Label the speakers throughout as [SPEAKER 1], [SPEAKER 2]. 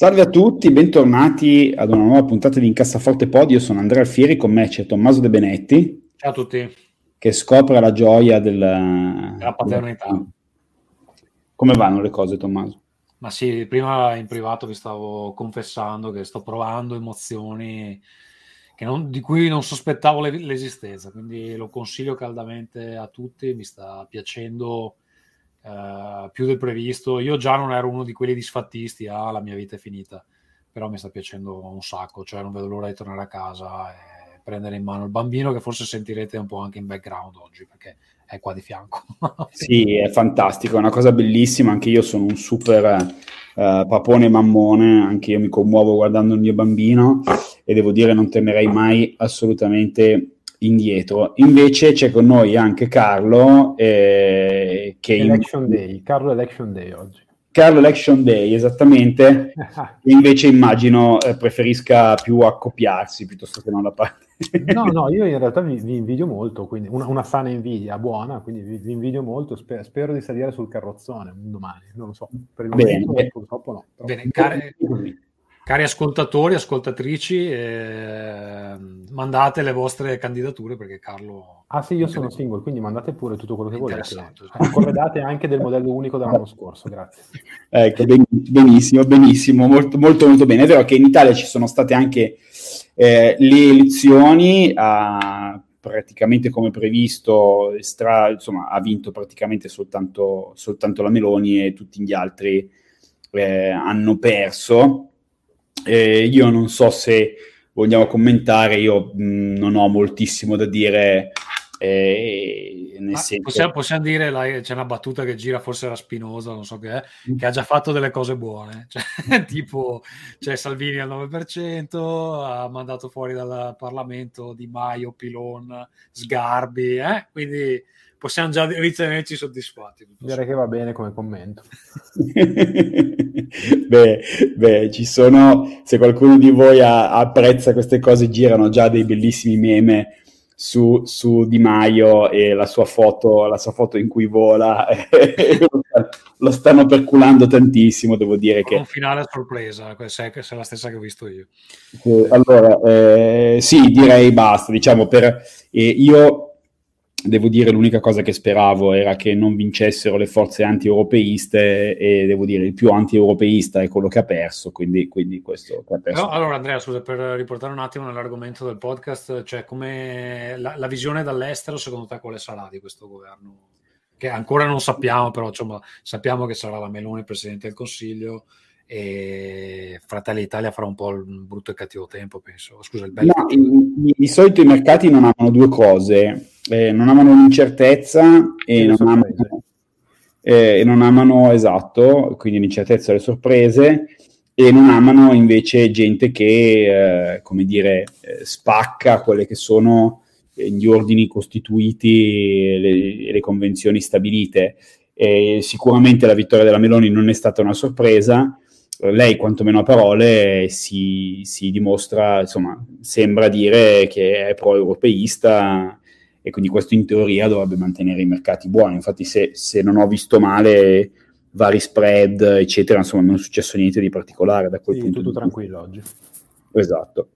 [SPEAKER 1] Salve a tutti, bentornati ad una nuova puntata di Incassaforte Pod. Io sono Andrea Alfieri, con me c'è Tommaso De Benetti.
[SPEAKER 2] Ciao a tutti.
[SPEAKER 1] Che scopre la gioia della,
[SPEAKER 2] della paternità.
[SPEAKER 1] Come vanno le cose, Tommaso?
[SPEAKER 2] Ma sì, prima in privato vi stavo confessando che sto provando emozioni non, di cui non sospettavo l'esistenza, quindi lo consiglio caldamente a tutti, mi sta piacendo uh, più del previsto. Io già non ero uno di quelli disfattisti, ah, la mia vita è finita, però mi sta piacendo un sacco, cioè non vedo l'ora di tornare a casa e prendere in mano il bambino che forse sentirete un po' anche in background oggi perché è qua di fianco.
[SPEAKER 1] sì, è fantastico, è una cosa bellissima, anche io sono un super uh, papone mammone, anche io mi commuovo guardando il mio bambino e devo dire non temerei mai assolutamente indietro. Invece c'è con noi anche Carlo eh, che...
[SPEAKER 3] Election in... Day, Carlo Election Day oggi.
[SPEAKER 1] Carlo Election Day, esattamente, invece immagino eh, preferisca più accoppiarsi piuttosto che non la parte.
[SPEAKER 3] no, no, io in realtà vi, vi invidio molto, quindi una, una, sana invidia, buona, quindi vi, vi invidio molto, sper, spero di salire sul carrozzone domani, non lo so, per il
[SPEAKER 1] Bene.
[SPEAKER 3] momento purtroppo no.
[SPEAKER 2] Però... Bene, care... Cari ascoltatori, ascoltatrici, eh, mandate le vostre candidature perché Carlo...
[SPEAKER 3] Ah sì, io sono single, quindi mandate pure tutto quello che volete. Corredate anche del modello unico dell'anno scorso, grazie.
[SPEAKER 1] Ecco, benissimo, benissimo, molto, molto, molto bene. È vero che in Italia ci sono state anche eh, le elezioni, a, praticamente come previsto, stra, insomma, ha vinto praticamente soltanto, soltanto la Meloni e tutti gli altri eh, hanno perso eh, io non so se vogliamo commentare, io mh, non ho moltissimo da dire. Eh, nel senso...
[SPEAKER 2] possiamo, possiamo, dire, la, c'è una battuta che gira, forse era spinosa, non so che è, mm. che ha già fatto delle cose buone, cioè, tipo c'è Salvini al 9%, ha mandato fuori dal Parlamento Di Maio, Pilon, Sgarbi, eh? quindi possiamo già ritenerci soddisfatti.
[SPEAKER 3] Direi che va bene come commento.
[SPEAKER 1] beh, beh, ci sono, se qualcuno di voi ha, apprezza queste cose, girano già dei bellissimi meme su, su, Di Maio e la sua foto, la sua foto in cui vola, lo stanno perculando tantissimo, devo dire che...
[SPEAKER 2] Un finale a sorpresa, se è, la stessa che ho visto io.
[SPEAKER 1] allora, eh, sì, direi basta, diciamo, per... Eh, io devo dire l'unica cosa che speravo era che non vincessero le forze anti-europeiste e devo dire il più anti-europeista è quello che ha perso, quindi, quindi questo che ha perso.
[SPEAKER 2] No, allora Andrea, scusa, per riportare un attimo nell'argomento del podcast, cioè come la, la, visione dall'estero secondo te quale sarà di questo governo? Che ancora non sappiamo, però insomma sappiamo che sarà la Meloni Presidente del Consiglio, e Fratelli d'Italia farà un po' il brutto e cattivo tempo, penso. Scusa, il bello.
[SPEAKER 1] No, di, di, solito i mercati non amano due cose, eh, non amano l'incertezza e non amano, eh, non amano, esatto, quindi l'incertezza e le sorprese, e non amano invece gente che, eh, come dire, eh, spacca quelle che sono gli ordini costituiti e le, le, convenzioni stabilite. sicuramente la vittoria della Meloni non è stata una sorpresa, lei quantomeno a parole si, si, dimostra, insomma, sembra dire che è pro-europeista e quindi questo in teoria dovrebbe mantenere i mercati buoni. Infatti se, se non ho visto male vari spread, eccetera, insomma non è successo niente di particolare da quel
[SPEAKER 3] sì,
[SPEAKER 1] punto
[SPEAKER 3] tutto tranquillo oggi.
[SPEAKER 1] Esatto.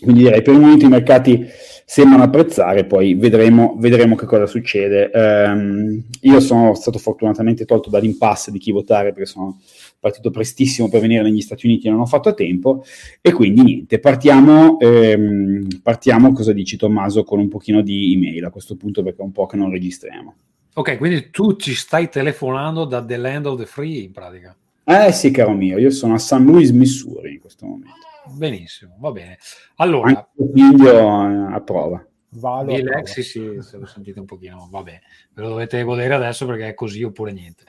[SPEAKER 1] Quindi direi per il momento i mercati sembrano apprezzare, poi vedremo, vedremo che cosa succede. Um, io sono stato fortunatamente tolto dall'impasse di chi votare perché sono partito prestissimo per venire negli Stati Uniti non ho fatto a tempo e quindi niente, partiamo, ehm, partiamo, cosa dici Tommaso, con un pochino di email a questo punto perché è un po' che non registriamo.
[SPEAKER 2] Ok, quindi tu ci stai telefonando da The Land of the Free in pratica.
[SPEAKER 1] Eh sì, caro mio, io sono a St. Louis, Missouri in questo momento.
[SPEAKER 2] Benissimo, va bene. Allora,
[SPEAKER 1] Anche il figlio eh, a prova.
[SPEAKER 2] Vado il Lexi, sì, se lo sentite un pochino, va bene. Ve lo dovete godere adesso perché è così oppure niente.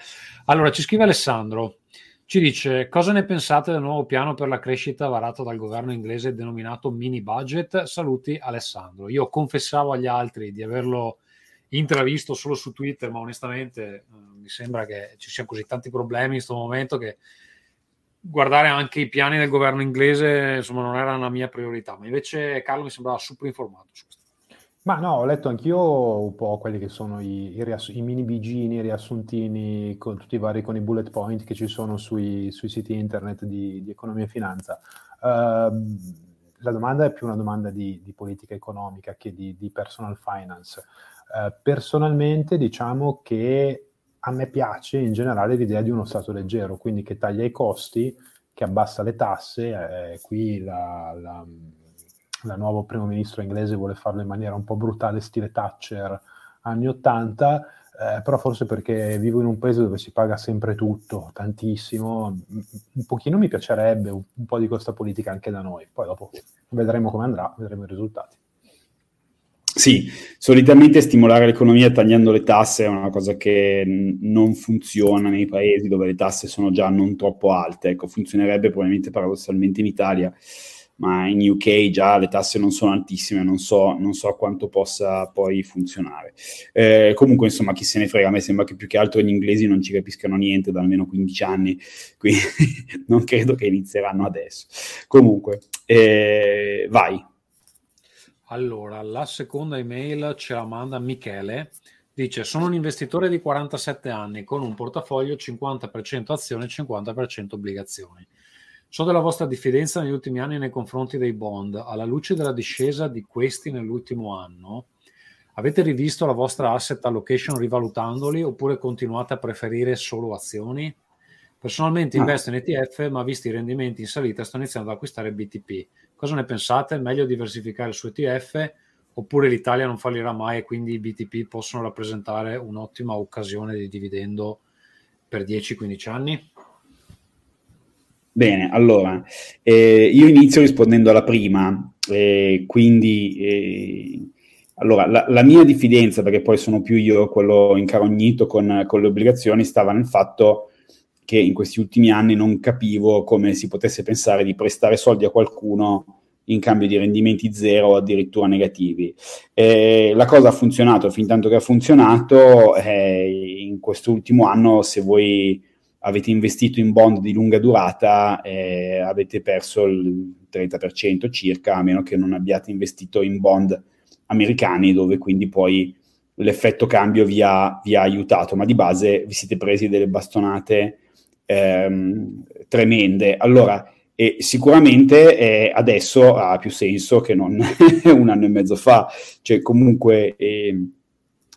[SPEAKER 2] Allora, ci scrive Alessandro. Ci dice cosa ne pensate del nuovo piano per la crescita varato dal governo inglese denominato mini budget? Saluti Alessandro. Io confessavo agli altri di averlo intravisto solo su Twitter, ma onestamente eh, mi sembra che ci siano così tanti problemi in questo momento che guardare anche i piani del governo inglese insomma non era una mia priorità. Ma invece Carlo mi sembrava super informato su questo.
[SPEAKER 3] Ma no, ho letto anch'io un po' quelli che sono i, i, riass- i mini bigini, i riassuntini, con tutti i vari con i bullet point che ci sono sui, sui siti internet di, di, economia e finanza. Uh, la domanda è più una domanda di, di politica economica che di, di personal finance. Uh, personalmente diciamo che a me piace in generale l'idea di uno Stato leggero, quindi che taglia i costi, che abbassa le tasse. Eh, qui la, la la nuovo primo ministro inglese vuole farlo in maniera un po' brutale, stile Thatcher anni 80, eh, però forse perché vivo in un paese dove si paga sempre tutto, tantissimo, un pochino mi piacerebbe un, un po' di questa politica anche da noi, poi dopo vedremo come andrà, vedremo i risultati.
[SPEAKER 1] Sì, solitamente stimolare l'economia tagliando le tasse è una cosa che n- non funziona nei paesi dove le tasse sono già non troppo alte, ecco, funzionerebbe probabilmente paradossalmente in Italia ma in UK già le tasse non sono altissime, non so, non so quanto possa poi funzionare. Eh, comunque, insomma, chi se ne frega, a me sembra che più che altro gli inglesi non ci capiscano niente da almeno 15 anni, quindi non credo che inizieranno adesso. Comunque, eh, vai.
[SPEAKER 2] Allora, la seconda email ce la manda Michele. Dice, sono un investitore di 47 anni con un portafoglio 50% azioni e 50% obbligazioni So della vostra diffidenza negli ultimi anni nei confronti dei bond. Alla luce della discesa di questi nell'ultimo anno, avete rivisto la vostra asset allocation rivalutandoli oppure continuate a preferire solo azioni? Personalmente investo in ETF, ma visti i rendimenti in salita sto iniziando ad acquistare BTP. Cosa ne pensate? Meglio diversificare su ETF oppure l'Italia non fallirà mai e quindi i BTP possono rappresentare un'ottima occasione di dividendo per 10-15 anni?
[SPEAKER 1] Bene, allora, eh, io inizio rispondendo alla prima, eh, quindi eh, allora, la, la, mia diffidenza, perché poi sono più io quello incarognito con, con, le obbligazioni, stava nel fatto che in questi ultimi anni non capivo come si potesse pensare di prestare soldi a qualcuno in cambio di rendimenti zero o addirittura negativi. Eh, la cosa ha funzionato fin tanto che ha funzionato, eh, in quest'ultimo anno se voi avete investito in bond di lunga durata e avete perso il 30% circa, a meno che non abbiate investito in bond americani, dove quindi poi l'effetto cambio vi ha, vi ha aiutato, ma di base vi siete presi delle bastonate ehm, tremende. Allora, e sicuramente eh, adesso ha più senso che non un anno e mezzo fa, cioè comunque... Eh,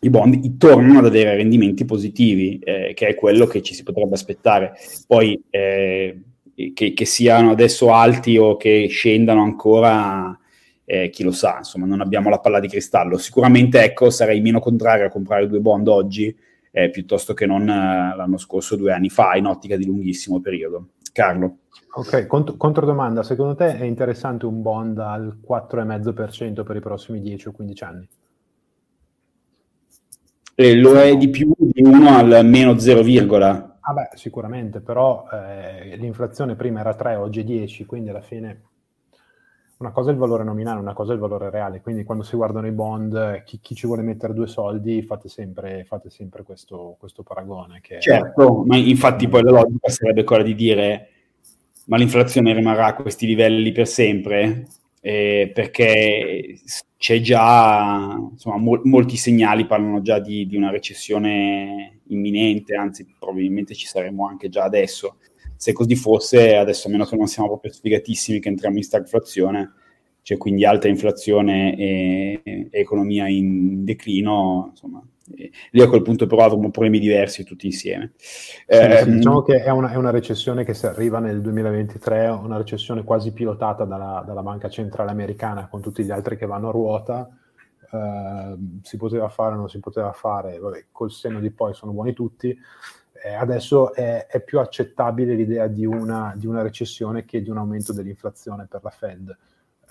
[SPEAKER 1] i bond tornano ad avere rendimenti positivi, eh, che è quello che ci si potrebbe aspettare. Poi eh, che, che, siano adesso alti o che scendano ancora, eh, chi lo sa, insomma, non abbiamo la palla di cristallo. Sicuramente, ecco, sarei meno contrario a comprare due bond oggi eh, piuttosto che non eh, l'anno scorso, due anni fa, in ottica di lunghissimo periodo. Carlo.
[SPEAKER 3] Ok, cont- controdomanda, secondo te è interessante un bond al 4,5% per i prossimi 10 o 15 anni?
[SPEAKER 1] E lo è di più di 1 al meno 0,
[SPEAKER 3] ah beh, sicuramente, però eh, l'inflazione prima era 3, oggi è 10, quindi alla fine una cosa è il valore nominale, una cosa è il valore reale, quindi quando si guardano i bond, chi, chi ci vuole mettere due soldi, fate sempre, fate sempre questo, questo, paragone. Che
[SPEAKER 1] certo, è... ma infatti poi la logica sarebbe quella di dire ma l'inflazione rimarrà a questi livelli per sempre? Eh, perché c'è già, insomma, mo- molti segnali parlano già di, di, una recessione imminente, anzi probabilmente ci saremo anche già adesso. Se così fosse, adesso a meno che non siamo proprio sfigatissimi che entriamo in stagflazione, c'è quindi alta inflazione e, e economia in declino, insomma, lì a quel punto però avremo problemi diversi tutti insieme.
[SPEAKER 3] Sì, eh, diciamo che è una, è una, recessione che se arriva nel 2023, una recessione quasi pilotata dalla, dalla Banca Centrale Americana con tutti gli altri che vanno a ruota, eh, si poteva fare o non si poteva fare, vabbè, col senno di poi sono buoni tutti, eh, adesso è, è, più accettabile l'idea di una, di una recessione che di un aumento dell'inflazione per la Fed.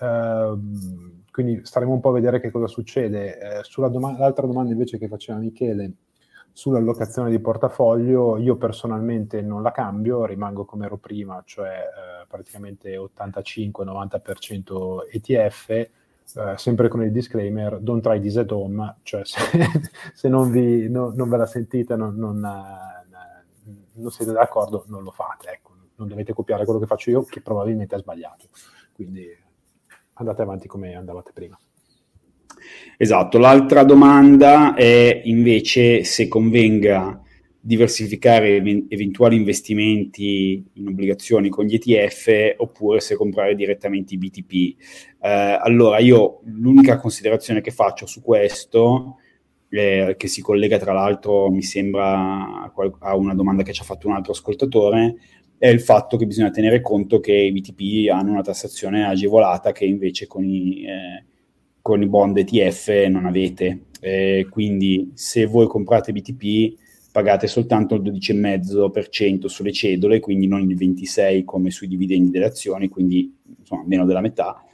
[SPEAKER 3] Ehm, quindi staremo un po' a vedere che cosa succede. Eh, sulla doma- l'altra domanda invece che faceva Michele sull'allocazione di portafoglio io personalmente non la cambio, rimango come ero prima, cioè eh, praticamente 85-90% ETF, eh, sempre con il disclaimer don't try this at home, cioè se, se non, vi, no, non, ve la sentite, non, non, eh, non, siete d'accordo, non lo fate, ecco. non dovete copiare quello che faccio io, che probabilmente è sbagliato. Quindi andate avanti come andavate prima.
[SPEAKER 1] Esatto, l'altra domanda è invece se convenga diversificare eventuali investimenti in obbligazioni con gli ETF oppure se comprare direttamente i BTP. Eh, allora, io l'unica considerazione che faccio su questo, eh, che si collega tra l'altro, mi sembra a una domanda che ci ha fatto un altro ascoltatore, è il fatto che bisogna tenere conto che i BTP hanno una tassazione agevolata che invece con i, eh, con i bond ETF non avete. Eh, quindi se voi comprate BTP pagate soltanto il 12,5% sulle cedole, quindi non il 26% come sui dividendi delle azioni, quindi insomma meno della metà.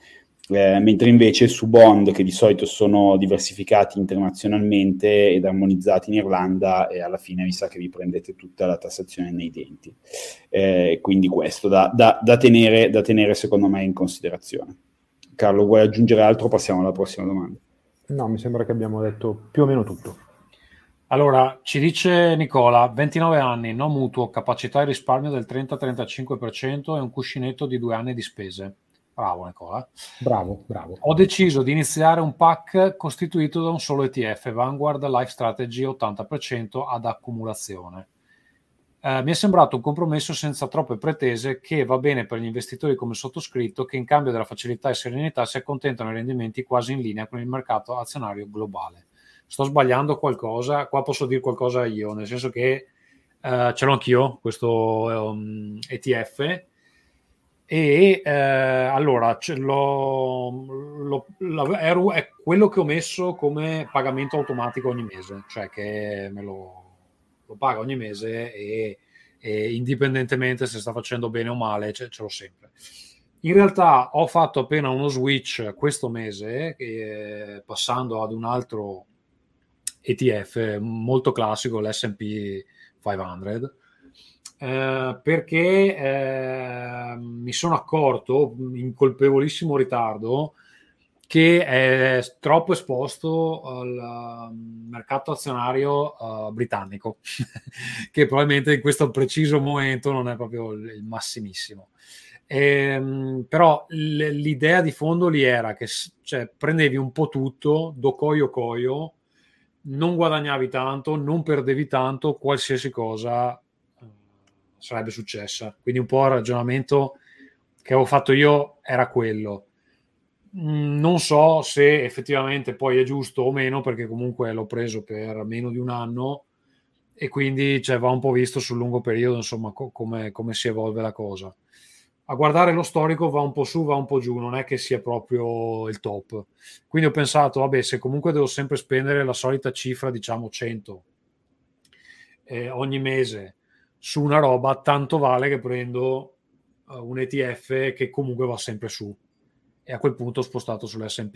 [SPEAKER 1] Eh, mentre invece su bond che di solito sono diversificati internazionalmente ed armonizzati in Irlanda e alla fine mi sa che vi prendete tutta la tassazione nei denti. Eh, quindi questo da, da, da, tenere, da tenere secondo me in considerazione. Carlo, vuoi aggiungere altro? Passiamo alla prossima domanda.
[SPEAKER 3] No, mi sembra che abbiamo detto più o meno tutto.
[SPEAKER 2] Allora, ci dice Nicola, 29 anni, no mutuo, capacità di risparmio del 30-35% e un cuscinetto di due anni di spese. Bravo Nicola.
[SPEAKER 3] Bravo, bravo.
[SPEAKER 2] Ho deciso di iniziare un pack costituito da un solo ETF, Vanguard Life Strategy 80% ad accumulazione. Eh, mi è sembrato un compromesso senza troppe pretese che va bene per gli investitori come sottoscritto che in cambio della facilità e serenità si accontentano di rendimenti quasi in linea con il mercato azionario globale. Sto sbagliando qualcosa? Qua posso dire qualcosa io, nel senso che eh, ce l'ho anch'io questo um, ETF e eh, allora l'ho, l'ho, l'ho, è quello che ho messo come pagamento automatico ogni mese, cioè che me lo, lo paga ogni mese e, e, indipendentemente se sta facendo bene o male, ce, ce l'ho sempre. In realtà ho fatto appena uno switch questo mese, eh, passando ad un altro ETF molto classico, l'SP 500 eh, perché eh, mi sono accorto in colpevolissimo ritardo che è troppo esposto al um, mercato azionario uh, britannico, che probabilmente in questo preciso momento non è proprio il massimissimo. Ehm, però l'idea di fondo lì era che cioè, prendevi un po' tutto, do coio coio, non guadagnavi tanto, non perdevi tanto, qualsiasi cosa sarebbe successa. Quindi un po' il ragionamento che avevo fatto io era quello. Mm, non so se effettivamente poi è giusto o meno, perché comunque l'ho preso per meno di un anno e quindi cioè, va un po' visto sul lungo periodo, insomma, co- come, come si evolve la cosa. A guardare lo storico va un po' su, va un po' giù, non è che sia proprio il top. Quindi ho pensato, vabbè, se comunque devo sempre spendere la solita cifra, diciamo 100 eh, ogni mese su una roba, tanto vale che prendo uh, un ETF che comunque va sempre su. E a quel punto ho spostato sull'SP.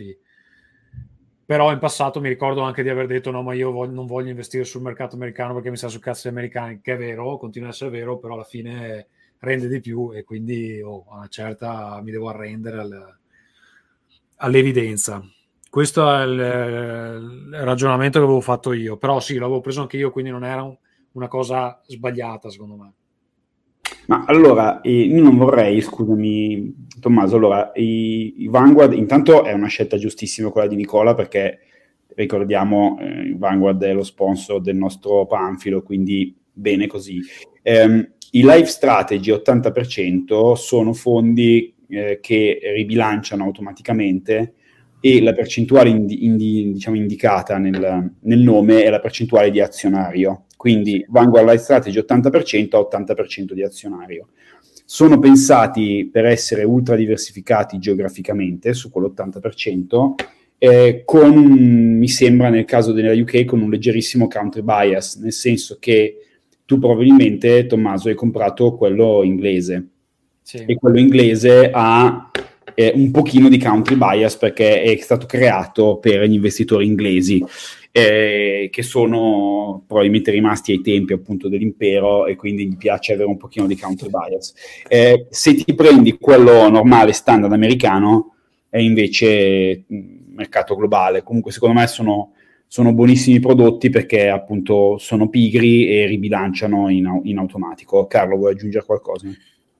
[SPEAKER 2] Però in passato mi ricordo anche di aver detto: no, ma io voglio, non voglio investire sul mercato americano perché mi sta su cazzo americani, che è vero, continua a essere vero, però alla fine rende di più e quindi oh, a una certa mi devo arrendere al, all'evidenza. Questo è il, il, ragionamento che avevo fatto io, però sì, l'avevo preso anche io, quindi non era un, una cosa sbagliata, secondo me.
[SPEAKER 1] Ma allora, io non vorrei, scusami Tommaso, allora, i, i, Vanguard, intanto è una scelta giustissima quella di Nicola perché ricordiamo, eh, Vanguard è lo sponsor del nostro Panfilo, quindi bene così. Eh, I Life Strategy 80% sono fondi eh, che ribilanciano automaticamente e la percentuale indi, indi, diciamo indicata nel, nel, nome è la percentuale di azionario. Quindi Vanguard Life Strategy 80% a 80% di azionario. Sono pensati per essere ultra diversificati geograficamente su quell'80%, eh, con, mi sembra nel caso della UK, con un leggerissimo country bias, nel senso che tu probabilmente, Tommaso, hai comprato quello inglese. Sì. E quello inglese ha eh, un pochino di country bias perché è stato creato per gli investitori inglesi eh, che sono probabilmente rimasti ai tempi appunto dell'impero e quindi gli piace avere un pochino di counter bias. Eh, se ti prendi quello normale, standard americano, è invece mercato globale. Comunque secondo me sono, sono, buonissimi prodotti perché appunto sono pigri e ribilanciano in, in automatico. Carlo, vuoi aggiungere qualcosa?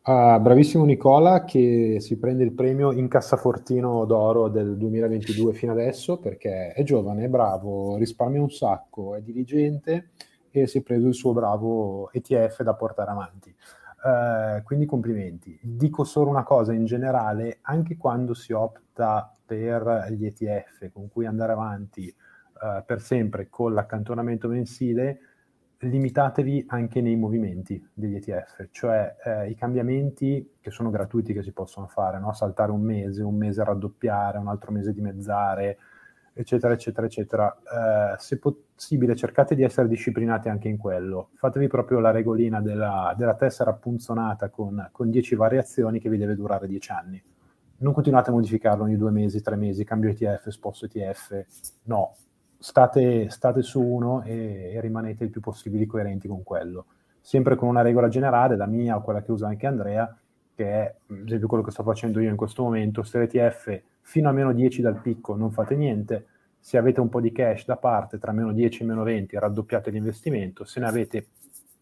[SPEAKER 3] Uh, bravissimo Nicola che si prende il premio in cassafortino d'oro del 2022 fino adesso perché è giovane, è bravo, risparmia un sacco, è diligente e si è preso il suo bravo ETF da portare avanti. Uh, quindi complimenti. Dico solo una cosa in generale, anche quando si opta per gli ETF con cui andare avanti uh, per sempre con l'accantonamento mensile, limitatevi anche nei movimenti degli ETF, cioè eh, i cambiamenti che sono gratuiti che si possono fare, no? saltare un mese, un mese raddoppiare, un altro mese dimezzare, eccetera, eccetera, eccetera. Eh, se possibile cercate di essere disciplinati anche in quello, fatevi proprio la regolina della, della tessera punzonata con, con 10 variazioni che vi deve durare 10 anni. Non continuate a modificarlo ogni due mesi, tre mesi, cambio ETF, sposto ETF, no, state, state su uno e, e, rimanete il più possibile coerenti con quello. Sempre con una regola generale, la mia o quella che usa anche Andrea, che è ad esempio quello che sto facendo io in questo momento, se l'ETF fino a meno 10 dal picco non fate niente, se avete un po' di cash da parte tra meno 10 e meno 20 raddoppiate l'investimento, se ne avete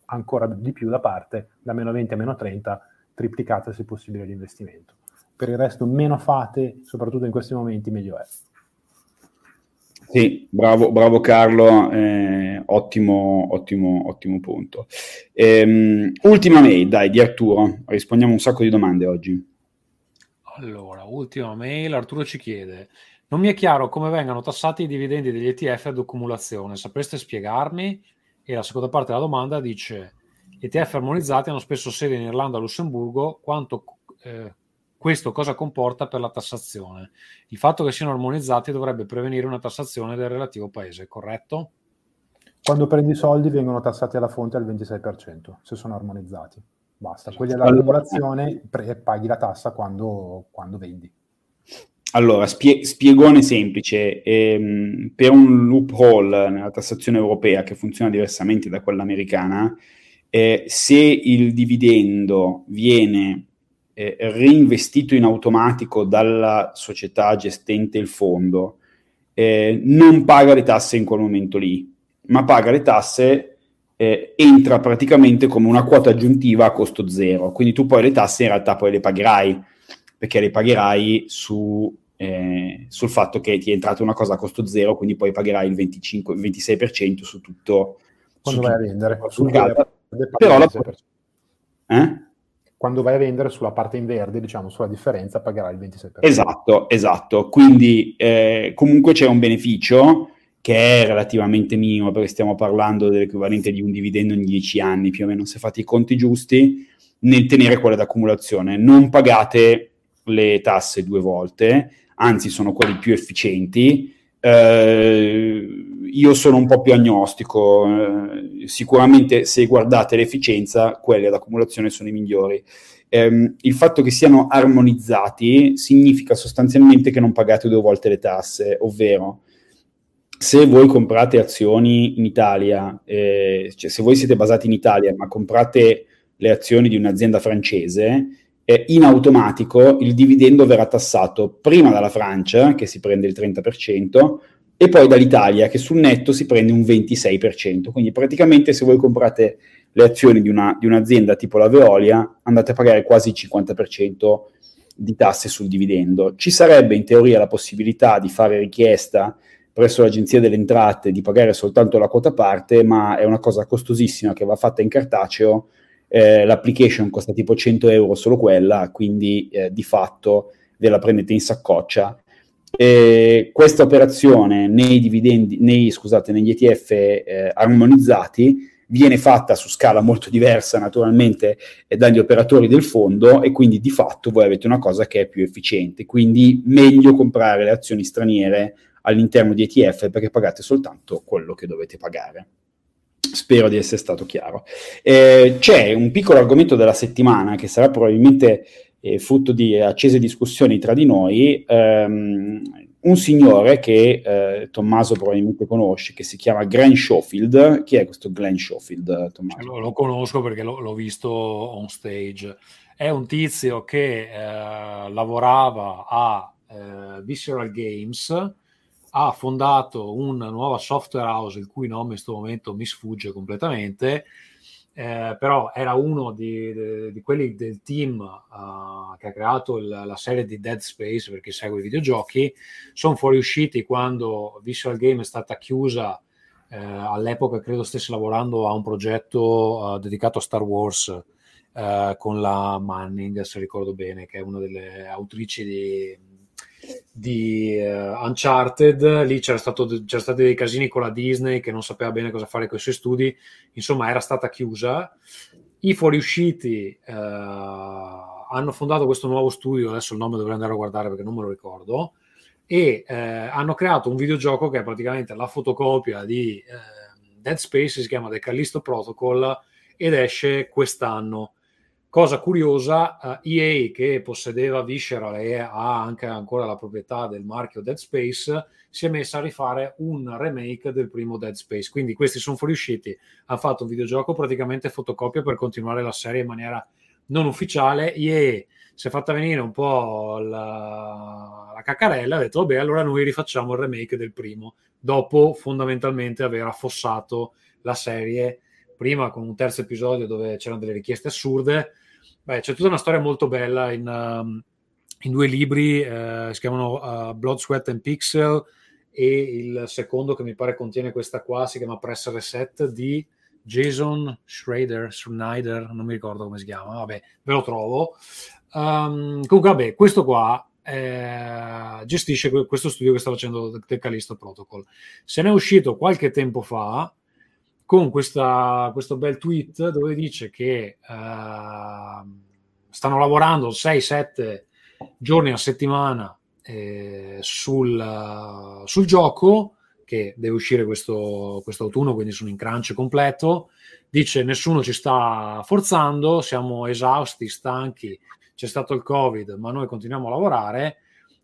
[SPEAKER 3] ancora di più da parte, da meno 20 a meno 30 triplicate se possibile l'investimento. Per il resto meno fate, soprattutto in questi momenti meglio è.
[SPEAKER 1] Sì, bravo, bravo Carlo, eh, ottimo, ottimo, ottimo punto. Ehm, ultima mail, dai, di Arturo, rispondiamo un sacco di domande oggi.
[SPEAKER 2] Allora, ultima mail, Arturo ci chiede, non mi è chiaro come vengano tassati i dividendi degli ETF ad accumulazione, sapreste spiegarmi? E la seconda parte della domanda dice, ETF armonizzati hanno spesso sede in Irlanda e Lussemburgo, quanto... Eh, questo cosa comporta per la tassazione? Il fatto che siano armonizzati dovrebbe prevenire una tassazione del relativo paese, corretto?
[SPEAKER 3] Quando prendi i soldi vengono tassati alla fonte al 26%, se sono armonizzati. Basta, quelli all'accumulazione pre- paghi la tassa quando, quando vendi.
[SPEAKER 1] Allora, spie- spiegone semplice. Ehm, per un loophole nella tassazione europea che funziona diversamente da quella americana, eh, se il dividendo viene eh, reinvestito in automatico dalla società gestente il fondo, eh, non paga le tasse in quel momento lì, ma paga le tasse, eh, entra praticamente come una quota aggiuntiva a costo zero. Quindi tu poi le tasse in realtà poi le pagherai, perché le pagherai su, eh, sul fatto che ti è entrata una cosa a costo zero, quindi poi pagherai il 25, 26% su tutto.
[SPEAKER 3] Quando
[SPEAKER 1] su
[SPEAKER 3] vai tutto, a vendere.
[SPEAKER 1] Sul Però la... Eh?
[SPEAKER 3] Quando vai a vendere sulla parte in verde, diciamo sulla differenza, pagherai il 26%.
[SPEAKER 1] Esatto, esatto. Quindi eh, comunque c'è un beneficio che è relativamente minimo, perché stiamo parlando dell'equivalente di un dividendo in 10 anni, più o meno, se fate i conti giusti, nel tenere quelle d'accumulazione. Non pagate le tasse due volte, anzi sono quelli più efficienti. Eh, io sono un po' più agnostico, eh, sicuramente se guardate l'efficienza, quelli ad accumulazione sono i migliori. Eh, il fatto che siano armonizzati significa sostanzialmente che non pagate due volte le tasse, ovvero se voi comprate azioni in Italia, eh, cioè se voi siete basati in Italia ma comprate le azioni di un'azienda francese, eh, in automatico il dividendo verrà tassato prima dalla Francia, che si prende il 30%, e poi dall'Italia che sul netto si prende un 26%. Quindi praticamente se voi comprate le azioni di, una, di un'azienda tipo la Veolia andate a pagare quasi il 50% di tasse sul dividendo. Ci sarebbe in teoria la possibilità di fare richiesta presso l'Agenzia delle Entrate di pagare soltanto la quota parte, ma è una cosa costosissima che va fatta in cartaceo. Eh, l'application costa tipo 100 euro solo quella, quindi eh, di fatto ve la prendete in saccoccia eh, questa operazione nei dividendi, nei, scusate, negli ETF eh, armonizzati viene fatta su scala molto diversa naturalmente eh, dagli operatori del fondo e quindi di fatto voi avete una cosa che è più efficiente, quindi meglio comprare le azioni straniere all'interno di ETF perché pagate soltanto quello che dovete pagare. Spero di essere stato chiaro. Eh, c'è un piccolo argomento della settimana che sarà probabilmente eh, frutto di accese discussioni tra di noi, ehm, un signore che eh, Tommaso probabilmente conosce, che si chiama Glenn Schofield. Chi è questo Glenn Schofield,
[SPEAKER 2] Tommaso? Lo, lo conosco perché lo, l'ho visto on stage. È un tizio che eh, lavorava a eh, Visceral Games, ha fondato una nuova software house il cui nome in questo momento mi sfugge completamente, eh, però era uno di, di, di quelli del team uh, che ha creato il, la serie di Dead Space perché segue i videogiochi, sono fuoriusciti quando Visual Game è stata chiusa, eh, all'epoca credo stesse lavorando a un progetto uh, dedicato a Star Wars uh, con la Manning, se ricordo bene, che è una delle autrici di di uh, Uncharted, lì c'era stato, c'era stati dei casini con la Disney che non sapeva bene cosa fare con i suoi studi, insomma era stata chiusa. I fuoriusciti uh, hanno fondato questo nuovo studio, adesso il nome dovrei andare a guardare perché non me lo ricordo, e uh, hanno creato un videogioco che è praticamente la fotocopia di Dead Space, si chiama The Callisto Protocol ed esce quest'anno Cosa curiosa, uh, eh, EA che possedeva Visceral e ha anche ancora la proprietà del marchio Dead Space, si è messa a rifare un remake del primo Dead Space. Quindi questi sono fuoriusciti, hanno fatto un videogioco praticamente fotocopia per continuare la serie in maniera non ufficiale. EA si è fatta venire un po' la, la caccarella, ha detto vabbè allora noi rifacciamo il remake del primo, dopo fondamentalmente aver affossato la serie prima con un terzo episodio dove c'erano delle richieste assurde Beh, c'è tutta una storia molto bella in, um, in due libri, uh, si chiamano uh, Blood, Sweat and Pixel e il secondo che mi pare contiene questa qua si chiama Press Reset di Jason Schrader, Schneider, non mi ricordo come si chiama, vabbè, ve lo trovo. Um, comunque, vabbè, questo qua eh, gestisce questo studio che sta facendo The Callisto Protocol. Se ne è uscito qualche tempo fa con questa, questo bel tweet dove dice che uh, stanno lavorando 6-7 giorni a settimana eh, sul, sul, gioco che deve uscire questo autunno, quindi sono in crunch completo. Dice nessuno ci sta forzando, siamo esausti, stanchi, c'è stato il Covid, ma noi continuiamo a lavorare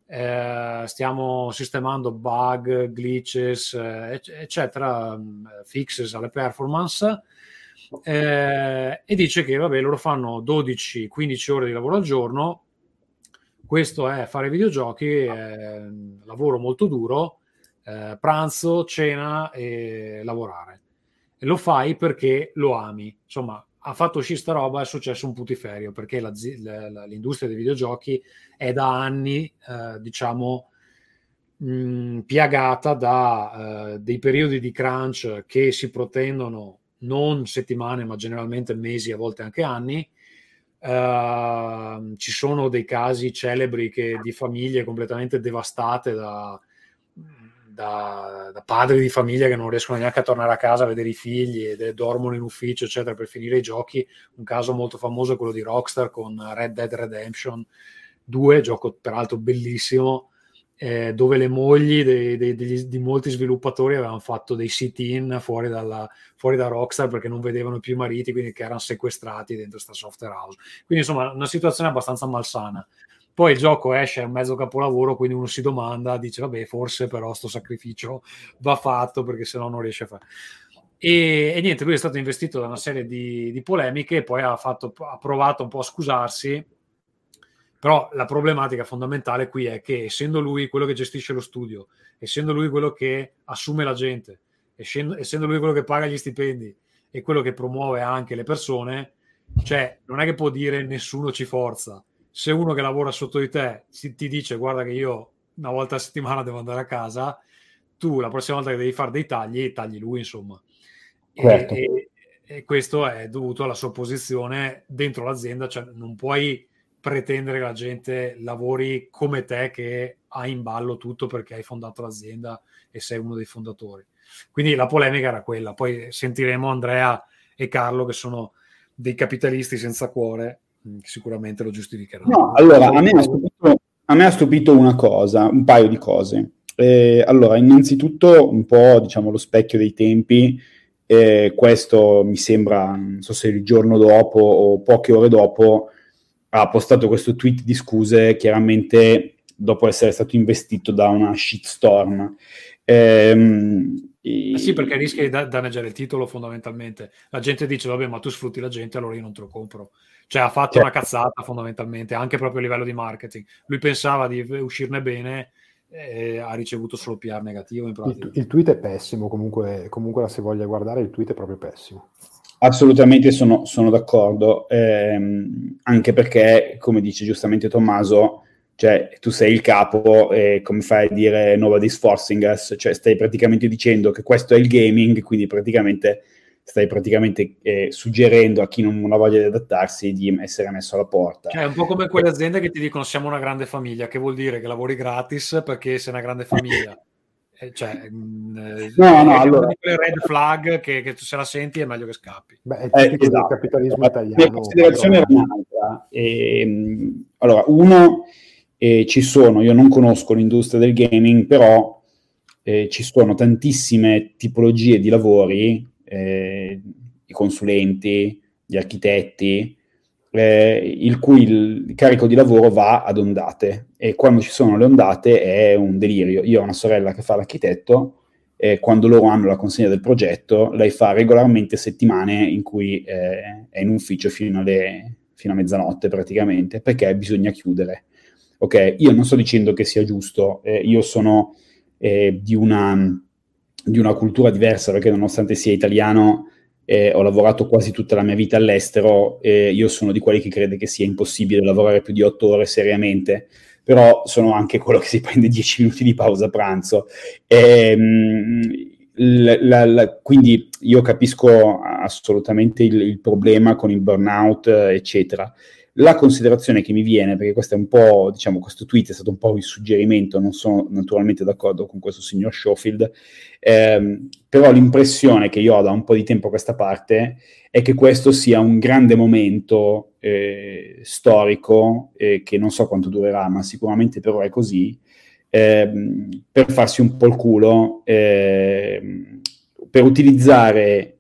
[SPEAKER 2] eh, stiamo sistemando bug, glitches, eh, eccetera, mm, fixes alle performance. Eh, e dice che vabbè, loro fanno 12-15 ore di lavoro al giorno. Questo è fare videogiochi, è lavoro molto duro, eh, pranzo, cena e lavorare. E lo fai perché lo ami. Insomma, ha fatto uscire sta roba è successo un putiferio perché la, la, l'industria dei videogiochi è da anni, eh, diciamo, mh, piagata da eh, dei periodi di crunch che si protendono non settimane ma generalmente mesi, a volte anche anni. Uh, ci sono dei casi celebri che, di famiglie completamente devastate da, da, da, padri di famiglia che non riescono neanche a tornare a casa a vedere i figli e dormono in ufficio, eccetera, per finire i giochi. Un caso molto famoso è quello di Rockstar con Red Dead Redemption 2, gioco peraltro bellissimo, eh, dove le mogli dei, dei, degli, di molti sviluppatori avevano fatto dei sit-in fuori, dalla, fuori, da Rockstar perché non vedevano più i mariti, quindi che erano sequestrati dentro questa software house. Quindi insomma una situazione abbastanza malsana. Poi il gioco esce, è un mezzo capolavoro, quindi uno si domanda, dice vabbè, forse però sto sacrificio va fatto perché sennò non riesce a fare. E, e, niente, lui è stato investito da una serie di, di polemiche poi ha, fatto, ha provato un po' a scusarsi, però la problematica fondamentale qui è che essendo lui quello che gestisce lo studio, essendo lui quello che assume la gente, essendo lui quello che paga gli stipendi e quello che promuove anche le persone, cioè non è che può dire nessuno ci forza se uno che lavora sotto di te ti dice guarda che io una volta a settimana devo andare a casa, tu la prossima volta che devi fare dei tagli, tagli lui, insomma. Certo. E, e, questo è dovuto alla sua posizione dentro l'azienda, cioè non puoi pretendere che la gente lavori come te che hai in ballo tutto perché hai fondato l'azienda e sei uno dei fondatori. Quindi la polemica era quella, poi sentiremo Andrea e Carlo che sono dei capitalisti senza cuore sicuramente lo giustificheranno.
[SPEAKER 1] No, allora, a me, stupito, a me, ha stupito, una cosa, un paio di cose. Eh, allora, innanzitutto un po', diciamo, lo specchio dei tempi, eh, questo mi sembra, non so se il giorno dopo o poche ore dopo, ha postato questo tweet di scuse, chiaramente dopo essere stato investito da una shitstorm. Ehm,
[SPEAKER 2] eh sì, perché rischi di danneggiare il titolo fondamentalmente. La gente dice, vabbè, ma tu sfrutti la gente, allora io non te lo compro. Cioè ha fatto certo. una cazzata fondamentalmente, anche proprio a livello di marketing. Lui pensava di uscirne bene e ha ricevuto solo PR negativo.
[SPEAKER 3] Il, il tweet è pessimo, comunque, comunque se voglia guardare il tweet è proprio pessimo.
[SPEAKER 1] Assolutamente sono, sono d'accordo, ehm, anche perché, come dice giustamente Tommaso, cioè tu sei il capo e come fai a dire nobody's forcing us, cioè stai praticamente dicendo che questo è il gaming, quindi praticamente stai praticamente eh, suggerendo a chi non ha voglia di adattarsi di essere messo alla porta.
[SPEAKER 2] Cioè, è un po' come quelle aziende che ti dicono siamo una grande famiglia, che vuol dire che lavori gratis perché sei una grande famiglia. Eh, cioè, mm, no, no, allora... quelle red flag che, che, tu se la senti è meglio che scappi.
[SPEAKER 3] Beh, è eh, esatto. del capitalismo italiano.
[SPEAKER 1] La considerazione era un'altra. E, ehm, allora, uno, eh, ci sono, io non conosco l'industria del gaming, però eh, ci sono tantissime tipologie di lavori, eh, i consulenti, gli architetti, eh, il cui il carico di lavoro va ad ondate e quando ci sono le ondate è un delirio. Io ho una sorella che fa l'architetto e quando loro hanno la consegna del progetto, lei fa regolarmente settimane in cui eh, è in ufficio fino, alle, fino a mezzanotte praticamente perché bisogna chiudere. Ok, io non sto dicendo che sia giusto, eh, io sono eh, di, una, di, una, cultura diversa perché nonostante sia italiano eh, ho lavorato quasi tutta la mia vita all'estero, e io sono di quelli che crede che sia impossibile lavorare più di otto ore seriamente, però sono anche quello che si prende dieci minuti di pausa pranzo. E, ehm, la, la, la, quindi io capisco assolutamente il, il problema con il burnout, eccetera. La considerazione che mi viene, perché questo è un po', diciamo, questo tweet è stato un po' il suggerimento, non sono naturalmente d'accordo con questo signor Schofield, ehm, però l'impressione che io ho da un po' di tempo a questa parte è che questo sia un grande momento eh, storico, eh, che non so quanto durerà, ma sicuramente per ora è così, ehm, per farsi un po' il culo, ehm, per utilizzare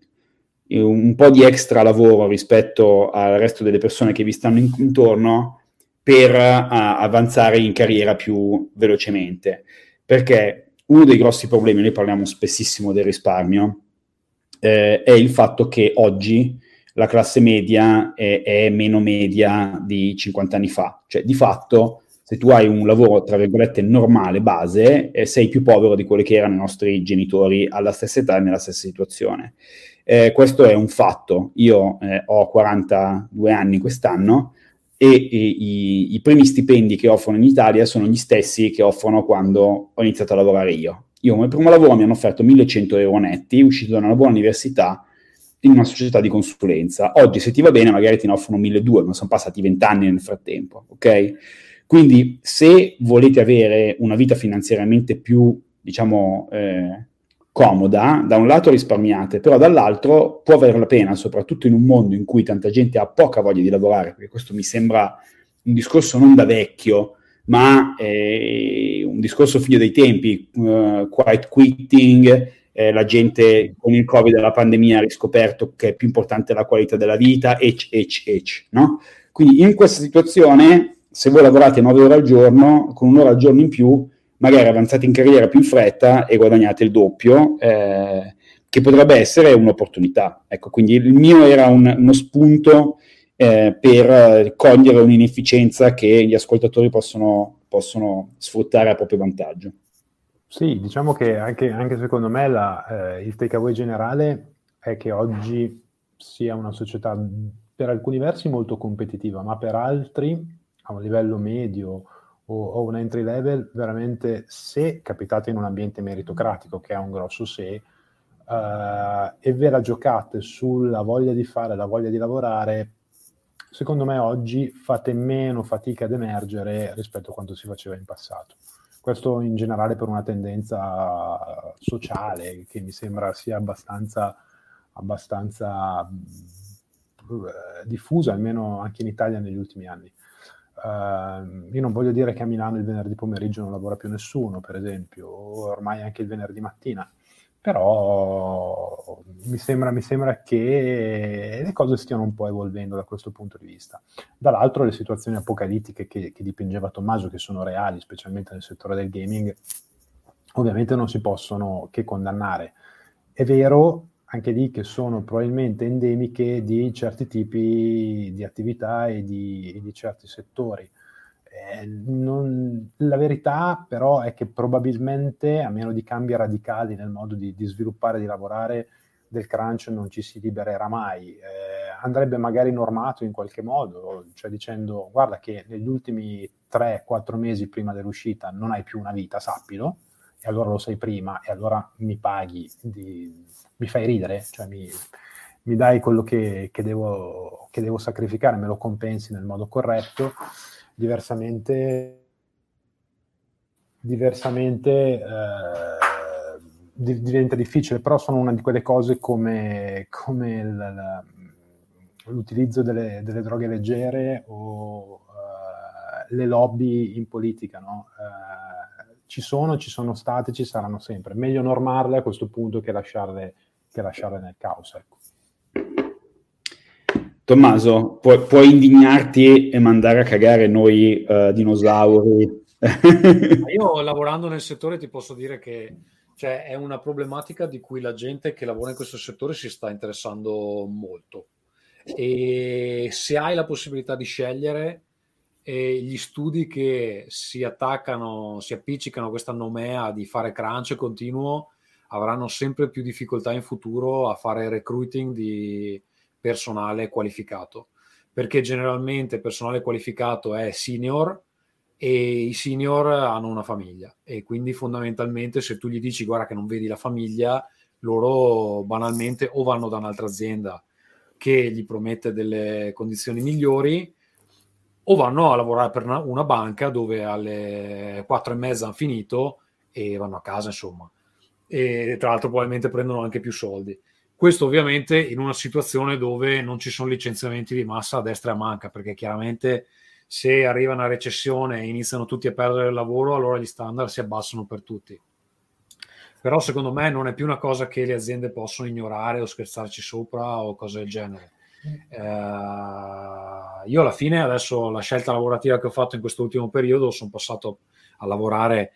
[SPEAKER 1] un po' di extra lavoro rispetto al resto delle persone che vi stanno intorno per uh, avanzare in carriera più velocemente. Perché uno dei grossi problemi, noi parliamo spessissimo del risparmio, eh, è il fatto che oggi la classe media è, è, meno media di 50 anni fa. Cioè, di fatto, se tu hai un lavoro, tra virgolette, normale, base, eh, sei più povero di quelli che erano i nostri genitori alla stessa età e nella stessa situazione. Eh, questo è un fatto. Io eh, ho 42 anni quest'anno e, e i, i, primi stipendi che offrono in Italia sono gli stessi che offrono quando ho iniziato a lavorare io. Io come primo lavoro mi hanno offerto 1100 euro netti, uscito da una buona università in una società di consulenza. Oggi, se ti va bene, magari ti ne offrono 1200, ma sono passati 20 anni nel frattempo, ok? Quindi, se volete avere una vita finanziariamente più, diciamo, eh, comoda, da un lato risparmiate, però dall'altro può valere la pena, soprattutto in un mondo in cui tanta gente ha poca voglia di lavorare, perché questo mi sembra un discorso non da vecchio, ma eh, un discorso figlio dei tempi, uh, quiet quitting, eh, la gente con il Covid e la pandemia ha riscoperto che è più importante la qualità della vita, ec, ec, ec, no? Quindi in questa situazione, se voi lavorate 9 ore al giorno, con un'ora al giorno in più, magari avanzate in carriera più in fretta e guadagnate il doppio, eh, che potrebbe essere un'opportunità. Ecco, quindi il mio era un, uno spunto eh, per cogliere un'inefficienza che gli ascoltatori possono, possono, sfruttare a proprio vantaggio.
[SPEAKER 3] Sì, diciamo che anche, anche secondo me la, eh, il takeaway generale è che oggi sia una società per alcuni versi molto competitiva, ma per altri a un livello medio o, o un entry level, veramente se capitate in un ambiente meritocratico, che è un grosso se, uh, e ve la giocate sulla voglia di fare, la voglia di lavorare, secondo me oggi fate meno fatica ad emergere rispetto a quanto si faceva in passato. Questo in generale per una tendenza sociale che mi sembra sia abbastanza, abbastanza eh, diffusa, almeno anche in Italia negli ultimi anni. Uh, io non voglio dire che a Milano il venerdì pomeriggio non lavora più nessuno, per esempio, o ormai anche il venerdì mattina, però mi sembra, mi sembra, che le cose stiano un po' evolvendo da questo punto di vista. Dall'altro le situazioni apocalittiche che, che dipingeva Tommaso, che sono reali, specialmente nel settore del gaming, ovviamente non si possono che condannare. È vero anche lì che sono probabilmente endemiche di certi tipi di attività e di, e di certi settori. Eh, non, la verità però è che probabilmente, a meno di cambi radicali nel modo di, di sviluppare di lavorare, del crunch non ci si libererà mai. Eh, andrebbe magari normato in qualche modo, cioè dicendo guarda che negli ultimi 3-4 mesi prima dell'uscita non hai più una vita, sappilo, e allora lo sai prima, e allora mi paghi, di, mi fai ridere, cioè mi, mi dai quello che, che, devo, che devo sacrificare, me lo compensi nel modo corretto diversamente, diversamente eh, diventa difficile, però sono una di quelle cose come, come la, la, l'utilizzo delle, delle, droghe leggere o uh, le lobby in politica, no? uh, ci sono, ci sono state, ci saranno sempre. Meglio normarle a questo punto che lasciarle, che lasciarle nel caos. Ecco.
[SPEAKER 1] Tommaso, pu- puoi indignarti e mandare a cagare noi uh, dinosauri.
[SPEAKER 2] Io lavorando nel settore ti posso dire che cioè, è una problematica di cui la gente che lavora in questo settore si sta interessando molto. E se hai la possibilità di scegliere, eh, gli studi che si attaccano, si appiccicano a questa nomea di fare crunch continuo avranno sempre più difficoltà in futuro a fare recruiting di, personale qualificato, perché generalmente personale qualificato è senior e i senior hanno una famiglia. E quindi fondamentalmente se tu gli dici guarda che non vedi la famiglia, loro banalmente o vanno da un'altra azienda che gli promette delle condizioni migliori o vanno a lavorare per una, una banca dove alle quattro e mezza hanno finito e vanno a casa insomma e tra l'altro probabilmente prendono anche più soldi questo ovviamente in una situazione dove non ci sono licenziamenti di massa a destra e a manca, perché chiaramente se arriva una recessione e iniziano tutti a perdere il lavoro, allora gli standard si abbassano per tutti. Però secondo me non è più una cosa che le aziende possono ignorare o scherzarci sopra o cose del genere. Eh, io alla fine adesso la scelta lavorativa che ho fatto in questo ultimo periodo sono passato a lavorare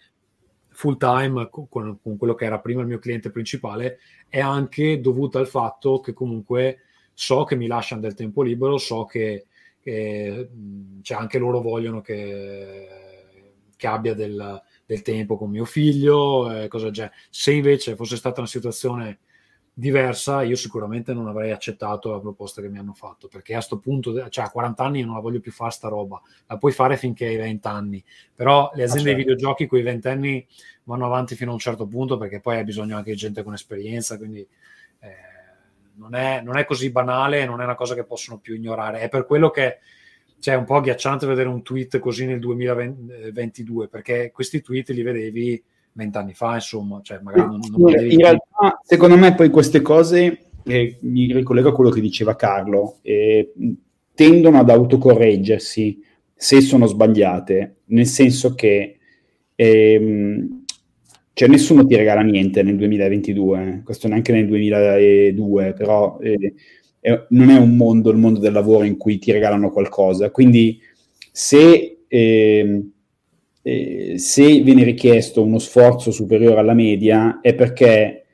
[SPEAKER 2] full time con, con, quello che era prima il mio cliente principale è anche dovuta al fatto che comunque so che mi lasciano del tempo libero, so che, che cioè anche loro vogliono che, che abbia del, del, tempo con mio figlio, eh, cosa c'è. Se invece fosse stata una situazione diversa, io sicuramente non avrei accettato la proposta che mi hanno fatto, perché a questo punto, cioè a 40 anni non la voglio più fare sta roba, la puoi fare finché hai 20 anni, però le aziende ah, certo. di videogiochi con i 20 anni vanno avanti fino a un certo punto perché poi hai bisogno anche di gente con esperienza, quindi eh, non, è, non, è, così banale, non è una cosa che possono più ignorare, è per quello che cioè, è un po' agghiacciante vedere un tweet così nel 2022, perché questi tweet li vedevi vent'anni fa, insomma, cioè magari non, non
[SPEAKER 1] in realtà, secondo me poi queste cose, eh, mi ricollego a quello che diceva Carlo, eh, tendono ad autocorreggersi se sono sbagliate, nel senso che ehm, cioè nessuno ti regala niente nel 2022, eh. questo neanche nel 2002, però eh, è, non è un mondo, il mondo del lavoro in cui ti regalano qualcosa, quindi se... Eh, eh, se viene richiesto uno sforzo superiore alla media è perché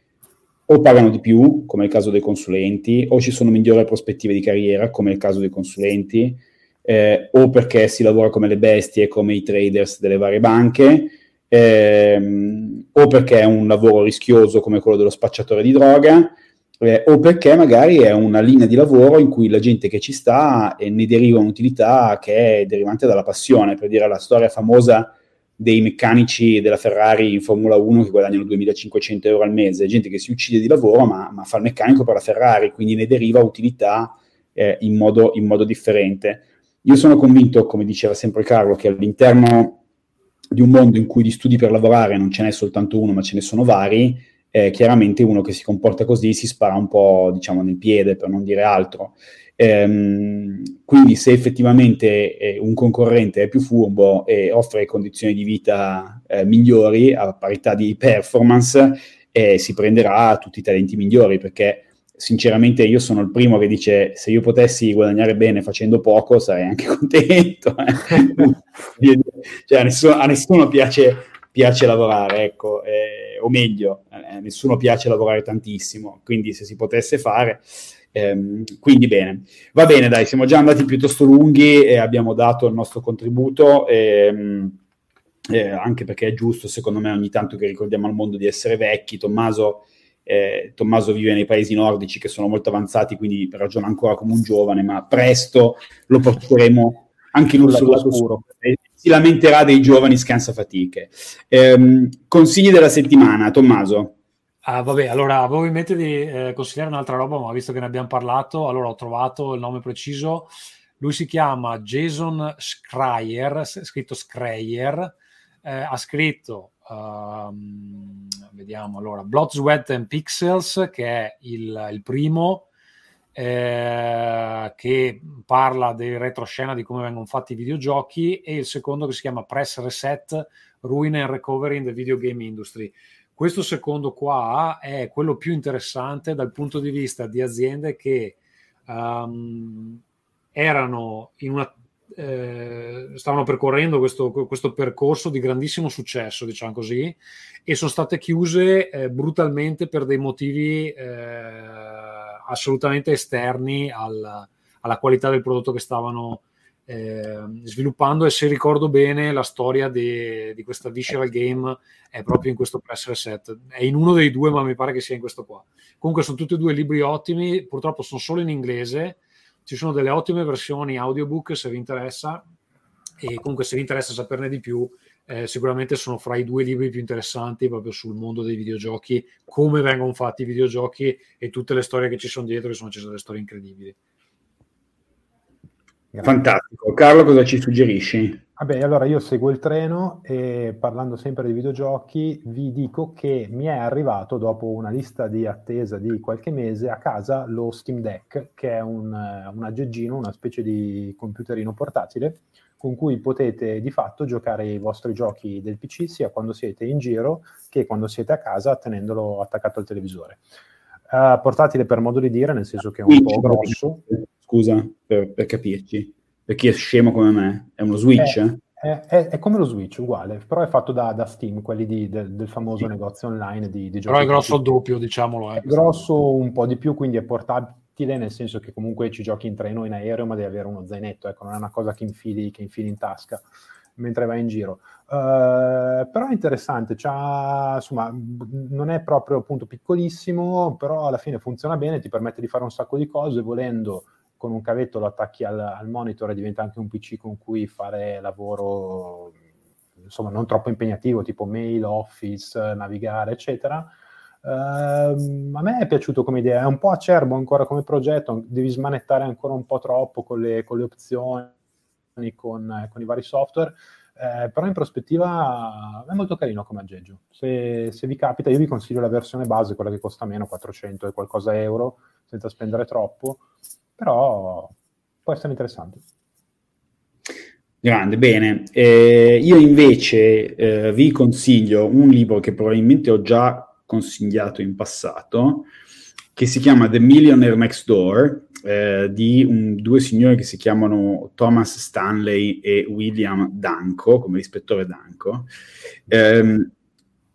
[SPEAKER 1] o pagano di più, come è il caso dei consulenti, o ci sono migliori prospettive di carriera, come è il caso dei consulenti, eh, o perché si lavora come le bestie, come i traders delle varie banche, ehm, o perché è un lavoro rischioso come quello dello spacciatore di droga, eh, o perché magari è una linea di lavoro in cui la gente che ci sta e ne deriva un'utilità che è derivante dalla passione, per dire la storia famosa dei meccanici della Ferrari in Formula 1 che guadagnano 2500 euro al mese, gente che si uccide di lavoro ma, ma fa il meccanico per la Ferrari, quindi ne deriva utilità eh, in, modo, in modo differente. Io sono convinto, come diceva sempre Carlo, che all'interno di un mondo in cui di studi per lavorare non ce n'è soltanto uno, ma ce ne sono vari, eh, chiaramente uno che si comporta così si spara un po', diciamo, nel piede, per non dire altro. Ehm, quindi se effettivamente eh, un concorrente è più furbo e offre condizioni di vita eh, migliori a parità di performance, e si prenderà tutti i talenti migliori perché sinceramente io sono il primo che dice se io potessi guadagnare bene facendo poco sarei anche contento. Eh. cioè, a, nessuno, a nessuno piace, piace, lavorare, ecco, eh, o meglio, a nessuno piace lavorare tantissimo, quindi se si potesse fare... Ehm, quindi bene, va bene, dai, siamo già andati piuttosto lunghi e abbiamo dato il nostro contributo. Ehm, eh, anche perché è giusto, secondo me, ogni tanto che ricordiamo al mondo di essere vecchi. Tommaso eh, Tommaso vive nei paesi nordici che sono molto avanzati, quindi ragiona ancora come un giovane, ma presto lo porteremo anche lui sul lato scuro. Si lamenterà dei giovani scansafatiche. Eh, consigli della settimana, Tommaso.
[SPEAKER 2] Ah, vabbè, allora avevo in mente di eh, consigliare un'altra roba, ma visto che ne abbiamo parlato, allora ho trovato il nome preciso. Lui si chiama Jason Schreier, scritto Schreier, eh, ha scritto Um, vediamo allora, Blood, Sweat and Pixels, che è il, il primo, eh, che parla del retroscena di come vengono fatti i videogiochi, e il secondo che si chiama Press Reset, Ruin and Recovery in the Video Game Industry. Questo secondo qua è quello più interessante dal punto di vista di aziende che um, erano in una eh, stavano percorrendo questo, questo, percorso di grandissimo successo, diciamo così, e sono state chiuse eh, brutalmente per dei motivi eh, assolutamente esterni al, alla qualità del prodotto che stavano eh, sviluppando. E se ricordo bene, la storia di, di questa Visceral Game è proprio in questo press reset. È in uno dei due, ma mi pare che sia in questo qua. Comunque sono tutti e due libri ottimi, purtroppo sono solo in inglese ci sono delle ottime versioni audiobook se vi interessa e comunque se vi interessa saperne di più eh, sicuramente sono fra i due libri più interessanti proprio sul mondo dei videogiochi, come vengono fatti i videogiochi e tutte le storie che ci sono dietro, che sono ci sono delle storie incredibili.
[SPEAKER 1] Fantastico. Carlo, cosa ci suggerisci?
[SPEAKER 3] Vabbè, allora io seguo il treno e parlando sempre di videogiochi vi dico che mi è arrivato dopo una lista di attesa di qualche mese a casa lo Steam Deck, che è un, un aggeggino, una specie di computerino portatile con cui potete di fatto giocare i vostri giochi del PC sia quando siete in giro che quando siete a casa tenendolo attaccato al televisore. Uh, portatile per modo di dire, nel senso che è un po' grosso.
[SPEAKER 1] Scusa, per, per capirci per chi è scemo come me, è uno Switch?
[SPEAKER 3] È, è, è come lo Switch, uguale, però è fatto da, da Steam, quelli di, del, del, famoso sì. negozio online di, di
[SPEAKER 2] giochi. Però è grosso doppio, diciamolo.
[SPEAKER 3] Eh. È grosso un po' di più, quindi è portatile, nel senso che comunque ci giochi in treno o in aereo, ma devi avere uno zainetto, ecco, non è una cosa che infili, che infili in tasca mentre vai in giro. Uh, però è interessante, insomma, non è proprio appunto piccolissimo, però alla fine funziona bene, ti permette di fare un sacco di cose volendo con un cavetto lo attacchi al, al monitor e diventa anche un PC con cui fare lavoro insomma non troppo impegnativo, tipo mail, office, navigare, eccetera. Uh, a me è piaciuto come idea, è un po' acerbo ancora come progetto, devi smanettare ancora un po' troppo con le, con le opzioni, con, con, i vari software, eh, però in prospettiva è molto carino come aggeggio. Se, se, vi capita, io vi consiglio la versione base, quella che costa meno, 400 e qualcosa euro, senza spendere troppo però può essere interessante.
[SPEAKER 1] Grande, bene. Eh, io invece eh, vi consiglio un libro che probabilmente ho già consigliato in passato, che si chiama The Millionaire Next Door, eh, di un, due signori che si chiamano Thomas Stanley e William Danko, come l'ispettore Danko. Ehm,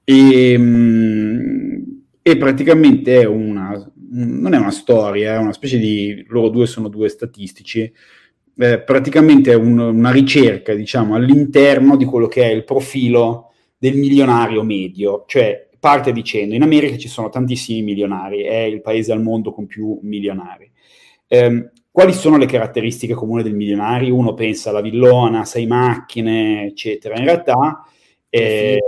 [SPEAKER 1] e, mm, e praticamente è una non è una storia, è una specie di, loro due sono due statistici, eh, praticamente è un, una ricerca, diciamo, all'interno di quello che è il profilo del milionario medio, cioè parte dicendo, in America ci sono tantissimi milionari, è il paese al mondo con più milionari. Eh, quali sono le caratteristiche comuni del milionario? Uno pensa alla villona, sei macchine, eccetera. In realtà... Eh,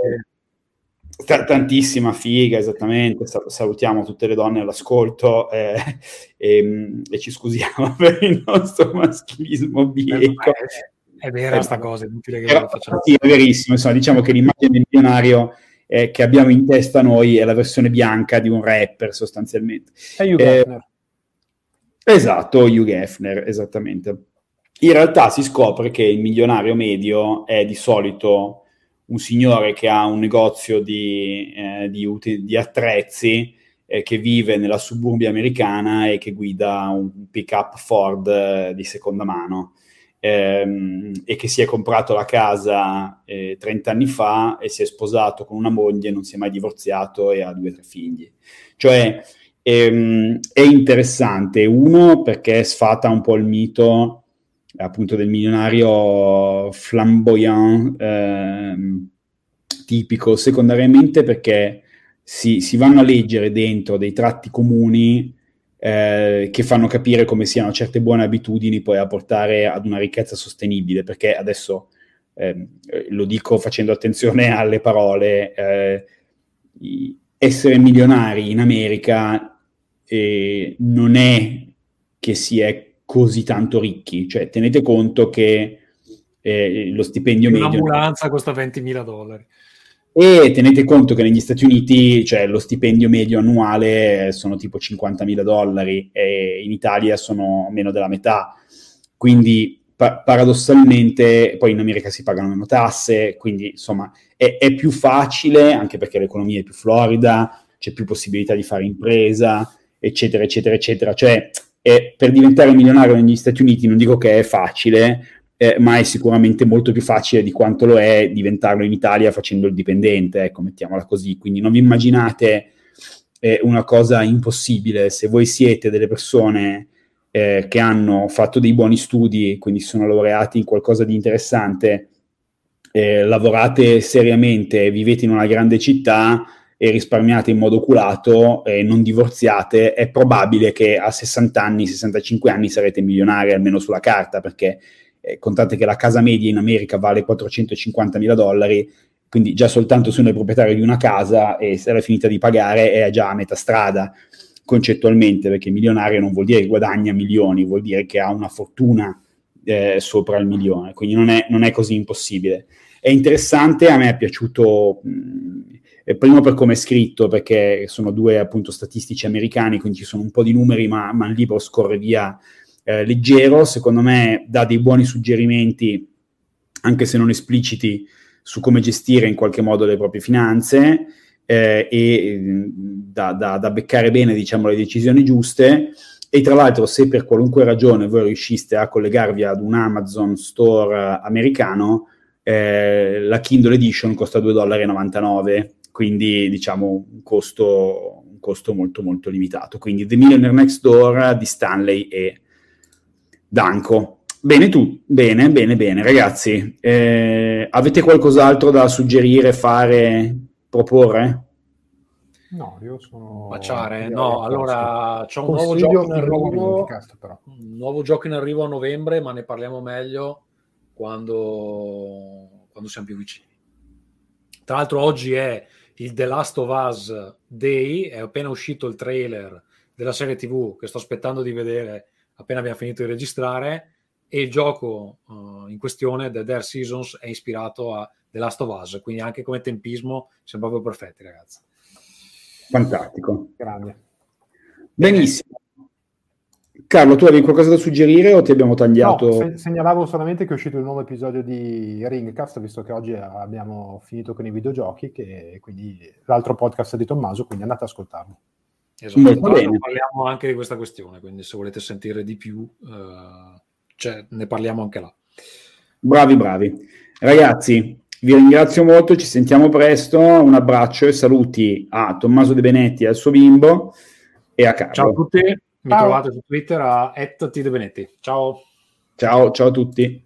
[SPEAKER 1] T- tantissima figa, esattamente. Salutiamo tutte le donne all'ascolto eh, e, ehm, e, ci scusiamo per il nostro maschilismo bieco.
[SPEAKER 2] È, è vera questa eh, cosa, è inutile che
[SPEAKER 1] lo facciamo. Sì, è verissimo. Insomma, diciamo che l'immagine del milionario eh, che abbiamo in testa noi è la versione bianca di un rapper, sostanzialmente.
[SPEAKER 3] È Hugh Hefner.
[SPEAKER 1] Esatto, Hugh Hefner, esattamente. In realtà si scopre che il milionario medio è di solito un signore che ha un negozio di, eh, di, di attrezzi eh, che vive nella suburbia americana e che guida un pick-up Ford eh, di seconda mano ehm, e che si è comprato la casa eh, 30 anni fa e si è sposato con una moglie, non si è mai divorziato e ha due o tre figli. Cioè ehm, è interessante, uno perché sfata un po' il mito appunto del milionario flamboyant ehm, tipico, secondariamente perché si, si, vanno a leggere dentro dei tratti comuni eh, che fanno capire come siano certe buone abitudini poi a portare ad una ricchezza sostenibile, perché adesso eh, lo dico facendo attenzione alle parole, eh, essere milionari in America eh, non è che si è così tanto ricchi, cioè tenete conto che eh, lo stipendio
[SPEAKER 2] medio...
[SPEAKER 1] Un'ambulanza
[SPEAKER 2] costa 20.000 dollari.
[SPEAKER 1] E tenete conto che negli Stati Uniti cioè, lo stipendio medio annuale sono tipo 50.000 dollari e in Italia sono meno della metà. Quindi pa- paradossalmente poi in America si pagano meno tasse, quindi insomma è, è, più facile anche perché l'economia è più florida, c'è più possibilità di fare impresa, eccetera, eccetera, eccetera. Cioè per diventare milionario negli Stati Uniti non dico che è facile, eh, ma è sicuramente molto più facile di quanto lo è diventarlo in Italia facendo il dipendente, ecco, mettiamola così. Quindi non vi immaginate eh, una cosa impossibile. Se voi siete delle persone eh, che hanno fatto dei buoni studi, quindi sono laureati in qualcosa di interessante, eh, lavorate seriamente, vivete in una grande città e risparmiate in modo oculato e non divorziate, è probabile che a 60 anni, 65 anni sarete milionari almeno sulla carta, perché eh, contate che la casa media in America vale 450 mila dollari, quindi già soltanto se uno è proprietario di una casa e se era finita di pagare è già a metà strada concettualmente, perché milionario non vuol dire che guadagna milioni, vuol dire che ha una fortuna eh, sopra il milione, quindi non è, non è, così impossibile. È interessante, a me è piaciuto, mh, eh, primo per come è scritto, perché sono due appunto statistici americani, quindi ci sono un po' di numeri, ma, ma il libro scorre via eh, leggero, secondo me dà dei buoni suggerimenti, anche se non espliciti, su come gestire in qualche modo le proprie finanze eh, e mm, da, da, da, beccare bene diciamo, le decisioni giuste. E tra l'altro, se per qualunque ragione voi riusciste a collegarvi ad un Amazon Store americano, eh, la Kindle Edition costa 2,99 dollari, quindi diciamo un costo, un costo molto molto limitato. Quindi The Millionaire Next Door di Stanley e Danco. Bene tu, bene, bene, bene, ragazzi. Eh, avete qualcos'altro da suggerire, fare, proporre?
[SPEAKER 3] No, io sono...
[SPEAKER 2] Baciare, no, allora c'è un nuovo gioco in arrivo, un nuovo gioco in arrivo a novembre, ma ne parliamo meglio quando, quando siamo più vicini. Tra l'altro oggi è il The Last of Us Day, è appena uscito il trailer della serie TV che sto aspettando di vedere appena abbiamo finito di registrare e il gioco uh, in questione, The Dare Seasons, è ispirato a The Last of Us, quindi anche come tempismo siamo proprio perfetti, ragazzi.
[SPEAKER 1] Fantastico.
[SPEAKER 3] Grande.
[SPEAKER 1] Benissimo. Carlo, tu avevi qualcosa da suggerire o ti abbiamo tagliato?
[SPEAKER 3] No, se- segnalavo solamente che è uscito il nuovo episodio di Ringcast, visto che oggi abbiamo finito con i videogiochi, che quindi l'altro podcast di Tommaso, quindi andate ad ascoltarlo.
[SPEAKER 2] Esatto, bene. parliamo anche di questa questione, quindi se volete sentire di più, eh, cioè, ne parliamo anche là.
[SPEAKER 1] Bravi, bravi. Ragazzi, vi ringrazio molto, ci sentiamo presto, un abbraccio e saluti a Tommaso De Benetti e al suo bimbo e a Carlo.
[SPEAKER 2] Ciao a tutti, mi ciao. trovate su Twitter a @tdebenetti. Ciao.
[SPEAKER 1] Ciao, ciao a tutti.